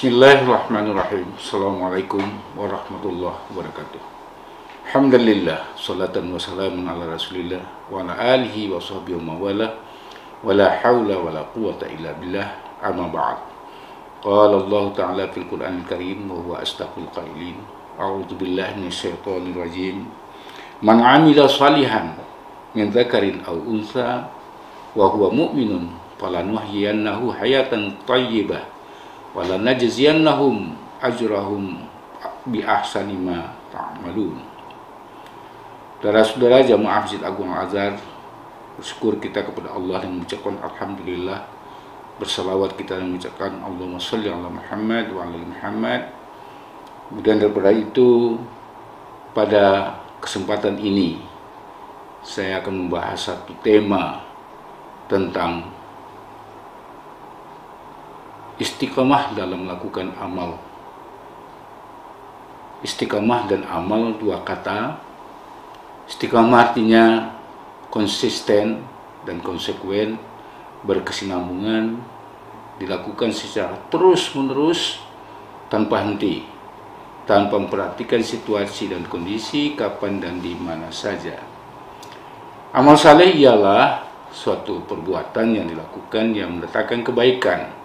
Bismillahirrahmanirrahim. Assalamualaikum warahmatullahi wabarakatuh. Alhamdulillah, salatan wa salamun ala rasulillah wa ala alihi wa sahbihi wa mawala wa la hawla wa la quwata illa billah amma ba'd. Qala Allah Ta'ala fil Qur'an Al-Karim wa huwa astaqul qailin. A'udzu billahi minasyaitonir rajim. Man 'amila salihan min dzakarin aw untha wa huwa mu'minun falanuhyiyannahu hayatan thayyibah wa lanajziyannahum ajrahum bi ahsani ma ta'malun. Saudara-saudara jamaah Masjid Agung Al-Azhar, bersyukur kita kepada Allah dan mengucapkan alhamdulillah. Bersalawat kita dan mengucapkan Allahumma shalli ala Muhammad wa ala Muhammad. Kemudian daripada itu pada kesempatan ini saya akan membahas satu tema tentang istiqamah dalam melakukan amal. Istiqamah dan amal dua kata. Istiqamah artinya konsisten dan konsekuen, berkesinambungan, dilakukan secara terus-menerus tanpa henti, tanpa memperhatikan situasi dan kondisi kapan dan di mana saja. Amal saleh ialah suatu perbuatan yang dilakukan yang meletakkan kebaikan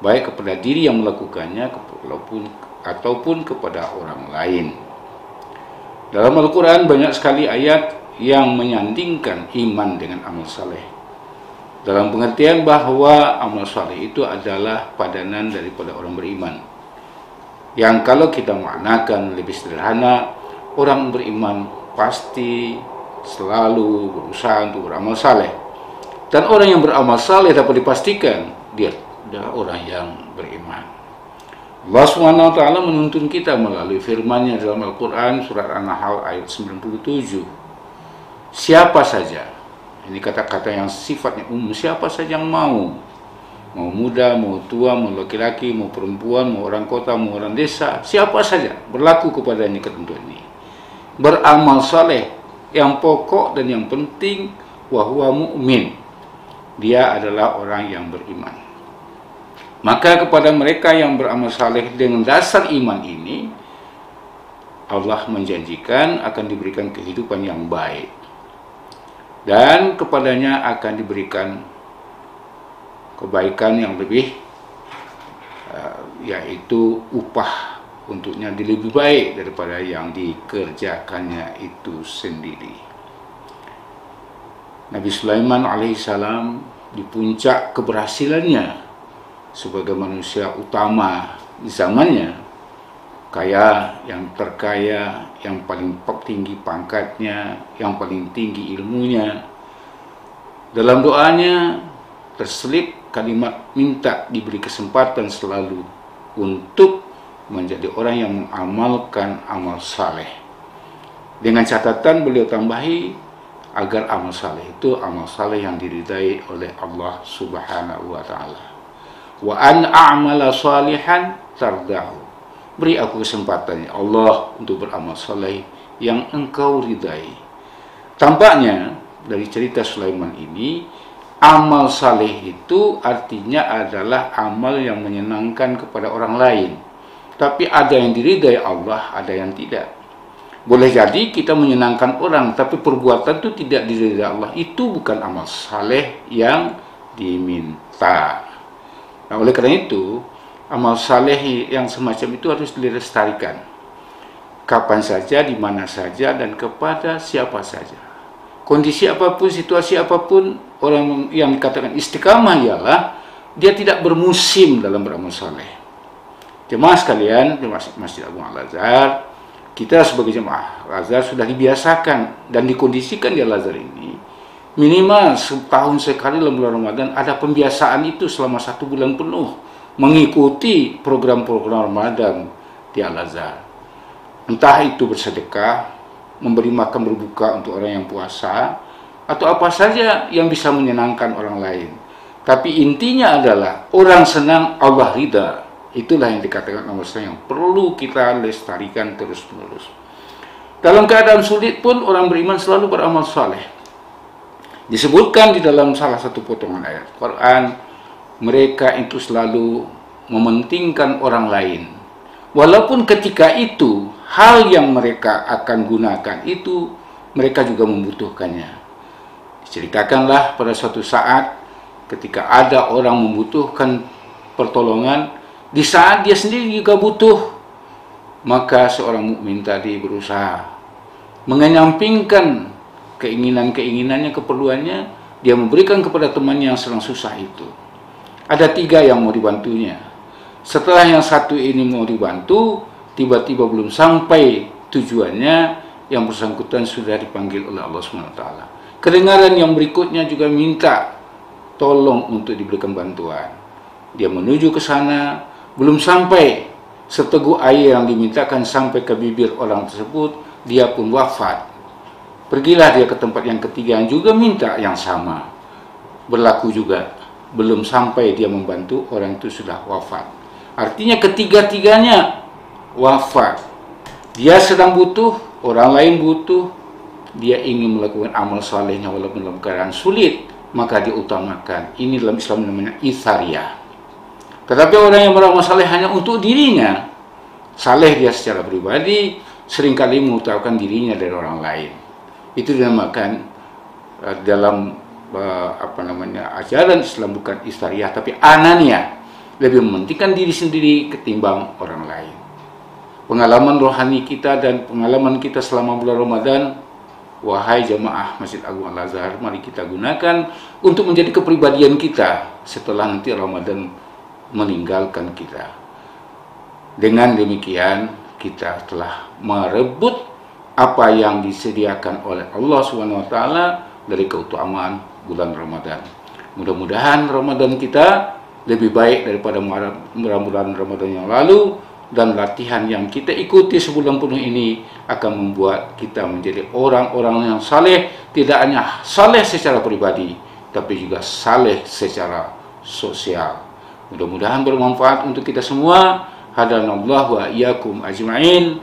baik kepada diri yang melakukannya ataupun ataupun kepada orang lain. Dalam Al-Quran banyak sekali ayat yang menyandingkan iman dengan amal saleh. Dalam pengertian bahwa amal saleh itu adalah padanan daripada orang beriman. Yang kalau kita maknakan lebih sederhana, orang beriman pasti selalu berusaha untuk beramal saleh. Dan orang yang beramal saleh dapat dipastikan dia adalah orang yang beriman. Allah SWT menuntun kita melalui firman-Nya dalam Al-Quran surat An-Nahl ayat 97. Siapa saja, ini kata-kata yang sifatnya umum, siapa saja yang mau, mau muda, mau tua, mau laki-laki, mau perempuan, mau orang kota, mau orang desa, siapa saja berlaku kepada ini ketentuan ini. Beramal saleh yang pokok dan yang penting wahwa mu'min. Dia adalah orang yang beriman. Maka kepada mereka yang beramal saleh dengan dasar iman ini Allah menjanjikan akan diberikan kehidupan yang baik dan kepadanya akan diberikan kebaikan yang lebih uh, yaitu upah untuknya lebih baik daripada yang dikerjakannya itu sendiri. Nabi Sulaiman alaihissalam di puncak keberhasilannya sebagai manusia utama di zamannya kaya yang terkaya yang paling tinggi pangkatnya yang paling tinggi ilmunya. Dalam doanya terselip kalimat minta diberi kesempatan selalu untuk menjadi orang yang mengamalkan amal saleh. Dengan catatan beliau tambahi agar amal saleh itu amal saleh yang diridai oleh Allah Subhanahu wa taala wa an a'mala salihan tardahu. Beri aku kesempatan ya Allah untuk beramal saleh yang engkau ridai. Tampaknya dari cerita Sulaiman ini amal saleh itu artinya adalah amal yang menyenangkan kepada orang lain. Tapi ada yang diridai Allah ada yang tidak. Boleh jadi kita menyenangkan orang tapi perbuatan itu tidak diridai Allah. Itu bukan amal saleh yang diminta Nah, oleh karena itu, amal saleh yang semacam itu harus dilestarikan. Kapan saja, di mana saja, dan kepada siapa saja. Kondisi apa pun, situasi apa pun, orang yang dikatakan istiqamah ialah dia tidak bermusim dalam beramal saleh. Jemaah sekalian, jemaah Masjid Agung Al-Azhar, kita sebagai jemaah Al-Azhar sudah dibiasakan dan dikondisikan di Al-Azhar ini minimal setahun sekali dalam bulan Ramadan ada pembiasaan itu selama satu bulan penuh mengikuti program-program Ramadan di Al-Azhar. Entah itu bersedekah, memberi makan berbuka untuk orang yang puasa, atau apa saja yang bisa menyenangkan orang lain. Tapi intinya adalah orang senang Allah ridha. Itulah yang dikatakan nomor yang perlu kita lestarikan terus-menerus. Dalam keadaan sulit pun orang beriman selalu beramal saleh disebutkan di dalam salah satu potongan ayat Quran mereka itu selalu mementingkan orang lain. Walaupun ketika itu hal yang mereka akan gunakan itu mereka juga membutuhkannya. Ceritakanlah pada suatu saat ketika ada orang membutuhkan pertolongan di saat dia sendiri juga butuh maka seorang mukmin tadi berusaha mengenyampingkan keinginan-keinginannya keperluannya dia memberikan kepada temannya yang sedang susah itu ada tiga yang mau dibantunya. Setelah yang satu ini mau dibantu, tiba-tiba belum sampai tujuannya, yang bersangkutan sudah dipanggil oleh Allah SWT. Kedengaran yang berikutnya juga minta tolong untuk diberikan bantuan. Dia menuju ke sana, belum sampai seteguk air yang dimintakan sampai ke bibir orang tersebut, dia pun wafat. Pergilah dia ke tempat yang ketiga yang juga minta yang sama. Berlaku juga. Belum sampai dia membantu orang itu sudah wafat. Artinya ketiga-tiganya wafat. Dia sedang butuh orang lain butuh. Dia ingin melakukan amal salehnya walaupun dalam keadaan sulit maka diutamakan. Ini dalam Islam namanya isariyah. Tetapi orang yang beramal saleh hanya untuk dirinya. Saleh dia secara pribadi sering kali mengutamakan dirinya dari orang lain itu dinamakan uh, dalam uh, apa namanya ajaran Islam bukan istariah tapi anania lebih mementingkan diri sendiri ketimbang orang lain. Pengalaman rohani kita dan pengalaman kita selama bulan Ramadan, wahai jamaah Masjid Agung Al Azhar, mari kita gunakan untuk menjadi kepribadian kita setelah nanti Ramadan meninggalkan kita. Dengan demikian kita telah merebut apa yang disediakan oleh Allah taala dari keutamaan bulan Ramadan. Mudah-mudahan Ramadan kita lebih baik daripada bulan Ramadan yang lalu dan latihan yang kita ikuti sebulan penuh ini akan membuat kita menjadi orang-orang yang saleh tidak hanya saleh secara pribadi tapi juga saleh secara sosial. Mudah-mudahan bermanfaat untuk kita semua. Hadanallah wa iyyakum ajma'in.